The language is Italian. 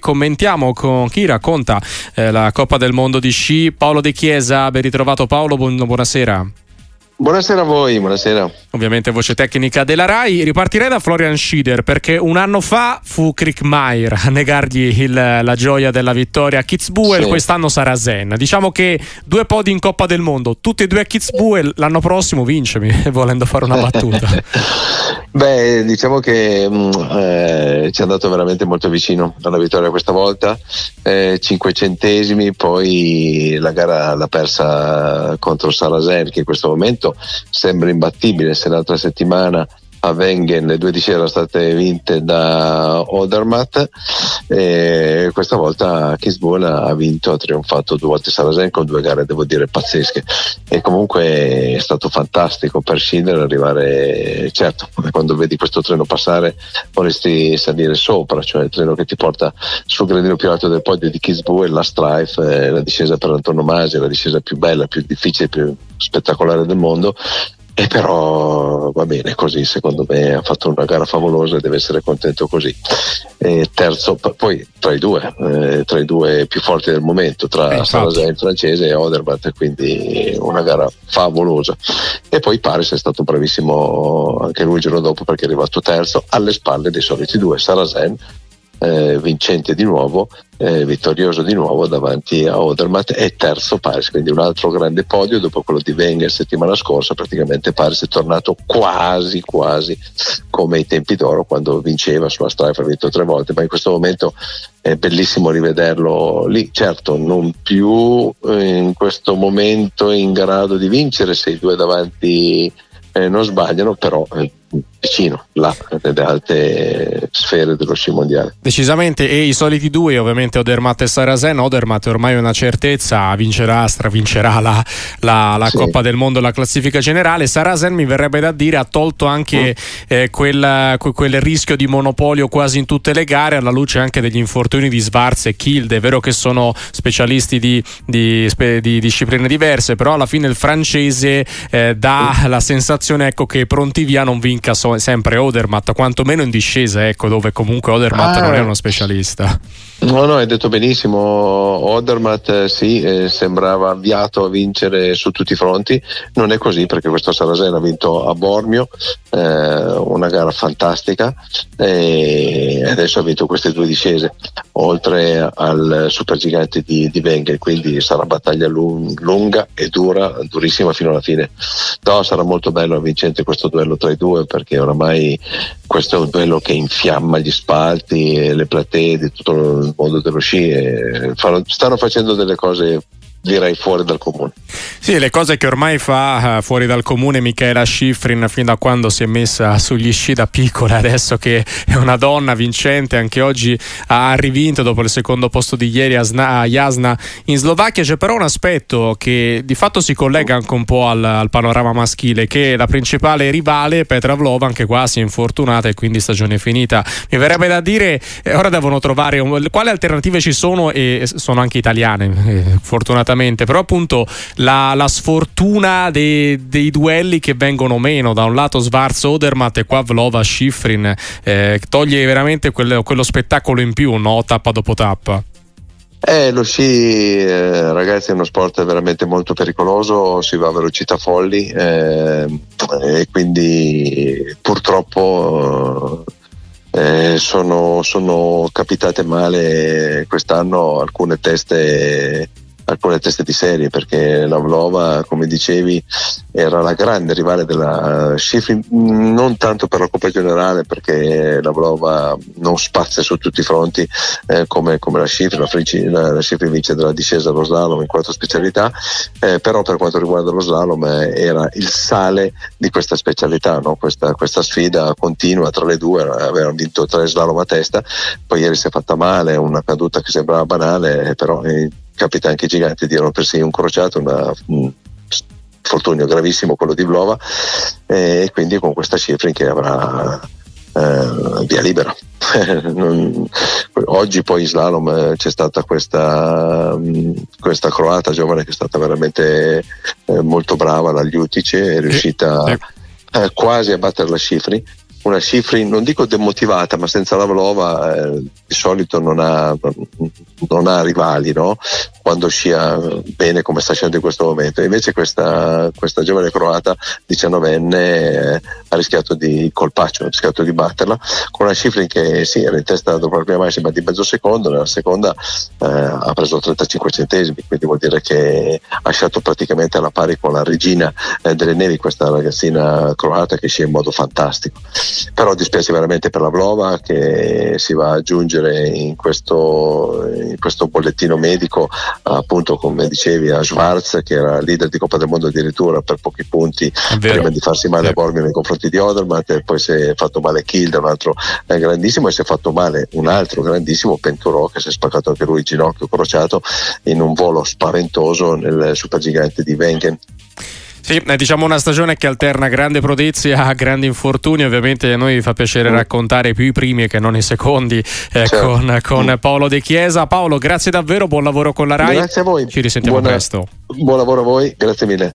Commentiamo con chi racconta eh, la Coppa del Mondo di sci, Paolo De Chiesa. Ben ritrovato Paolo, buonasera. Buonasera a voi, buonasera. Ovviamente voce tecnica della RAI. Ripartirei da Florian Schieder perché un anno fa fu Krickmeier a negargli il, la gioia della vittoria a Kitzbühel, sì. quest'anno sarà Zen. Diciamo che due podi in Coppa del Mondo, tutti e due a Kitzbühel, l'anno prossimo vincemi, volendo fare una battuta. Beh, diciamo che mm, eh, ci è andato veramente molto vicino alla vittoria questa volta, eh, 5 centesimi, poi la gara l'ha persa contro Sarazen che in questo momento sembra imbattibile, se l'altra settimana a Wengen le due di sera sono state vinte da Odermatt e questa volta Kisbol ha vinto, ha trionfato due volte Sarasen con due gare devo dire pazzesche. E comunque è stato fantastico per Schindler arrivare certo quando vedi questo treno passare vorresti salire sopra cioè il treno che ti porta sul gradino più alto del podio di Kisbol la Strife la discesa per antonomasia la discesa più bella, più difficile, più spettacolare del mondo. E però va bene così, secondo me ha fatto una gara favolosa e deve essere contento così. E terzo, poi tra i due, eh, tra i due più forti del momento, tra eh, Sarrazin il francese e Odermatt, quindi una gara favolosa. E poi Paris è stato bravissimo anche lui il giorno dopo perché è arrivato terzo alle spalle dei soliti due, Sarrazin eh, vincente di nuovo, eh, vittorioso di nuovo davanti a Odermatt e terzo Paris, quindi un altro grande podio dopo quello di Wenger settimana scorsa, praticamente Paris è tornato quasi quasi come ai tempi d'oro quando vinceva sulla Strife, ha vinto tre volte, ma in questo momento è bellissimo rivederlo lì, certo non più eh, in questo momento in grado di vincere se i due davanti eh, non sbagliano, però eh, vicino là nelle alte sfere dello sci mondiale decisamente e i soliti due ovviamente Odermatt e Sarasen Odermatt è ormai una certezza vincerà stravincerà la, la, la sì. Coppa del Mondo la classifica generale Sarasen mi verrebbe da dire ha tolto anche mm. eh, quel, quel, rischio di monopolio quasi in tutte le gare alla luce anche degli infortuni di Svarz e Kilde è vero che sono specialisti di, di, di discipline diverse però alla fine il francese eh, dà mm. la sensazione ecco, che pronti via non vinca so, sempre Odermatt, quantomeno in discesa, ecco, dove comunque Odermatt ah. non è uno specialista. No, no, hai detto benissimo. Odermatt eh, sì, eh, sembrava avviato a vincere su tutti i fronti. Non è così perché questo Saracen ha vinto a Bormio, eh, una gara fantastica, e adesso ha vinto queste due discese, oltre al supergigante di, di Wenger, quindi sarà battaglia lung- lunga e dura, durissima fino alla fine. No, sarà molto bello vincente questo duello tra i due perché oramai questo è un duello che infiamma gli spalti e le platee di tutto il mondo dello sci e fanno, stanno facendo delle cose direi fuori dal comune. Sì, le cose che ormai fa uh, fuori dal comune Michaela Schifrin fin da quando si è messa sugli sci da piccola, adesso che è una donna vincente, anche oggi ha rivinto dopo il secondo posto di ieri a Jasna in Slovacchia. C'è però un aspetto che di fatto si collega anche un po' al, al panorama maschile, che la principale rivale, Petra Vlova, anche qua si è infortunata e quindi stagione finita. Mi verrebbe da dire, eh, ora devono trovare un, quali alternative ci sono e sono anche italiane, eh, fortunatamente assolutamente, però appunto la, la sfortuna dei, dei, duelli che vengono meno, da un lato Svarz Odermatt e qua Vlova Schifrin, eh, toglie veramente quello, quello spettacolo in più, no? tappa dopo tappa. Eh, lo sci, eh, ragazzi, è uno sport veramente molto pericoloso, si va a velocità folli eh, e quindi purtroppo eh, sono, sono, capitate male quest'anno alcune teste alcune teste di serie perché la Vlova come dicevi era la grande rivale della Schifrin non tanto per la Coppa Generale perché la Vlova non spazia su tutti i fronti eh, come, come, la Schifrin la, la, Schifrin vince della discesa allo slalom in quattro specialità eh, però per quanto riguarda lo slalom eh, era il sale di questa specialità no? questa, questa, sfida continua tra le due avevano vinto tre slalom a testa poi ieri si è fatta male una caduta che sembrava banale però capita anche ai giganti di rompersi un crociato, una, un fortunio gravissimo quello di Vlova e quindi con questa cifra che avrà eh, via libera. non, oggi poi in slalom eh, c'è stata questa, mh, questa, croata giovane che è stata veramente eh, molto brava, la Liutice, è riuscita eh, quasi a battere la Cifri una Schifrin, non dico demotivata, ma senza la Vlova eh, di solito non ha, non ha rivali no? quando scia bene come sta scendendo in questo momento. Invece questa, questa giovane croata, 19enne, eh, ha rischiato di colpaccio, ha rischiato di batterla con una Schifrin che sì, era in testa dopo la prima massima di mezzo secondo, nella seconda eh, ha preso 35 centesimi, quindi vuol dire che ha lasciato praticamente alla pari con la regina eh, delle nevi, questa ragazzina croata che scia in modo fantastico. Però dispiace veramente per la Vlova che si va a aggiungere in questo, in questo bollettino medico appunto come dicevi a Schwarz che era leader di Coppa del Mondo addirittura per pochi punti prima di farsi male a Bormio nei confronti di Odermatt poi si è fatto male Kilda un altro eh, grandissimo e si è fatto male un altro grandissimo Penturò che si è spaccato anche lui il ginocchio crociato in un volo spaventoso nel supergigante di Wengen sì, diciamo una stagione che alterna grande prodezia a grandi infortuni, ovviamente a noi fa piacere mm. raccontare più i primi che non i secondi eh, certo. con, con mm. Paolo De Chiesa. Paolo, grazie davvero, buon lavoro con la RAI. Grazie a voi. Ci risentiamo Buona, presto. Buon lavoro a voi, grazie mille.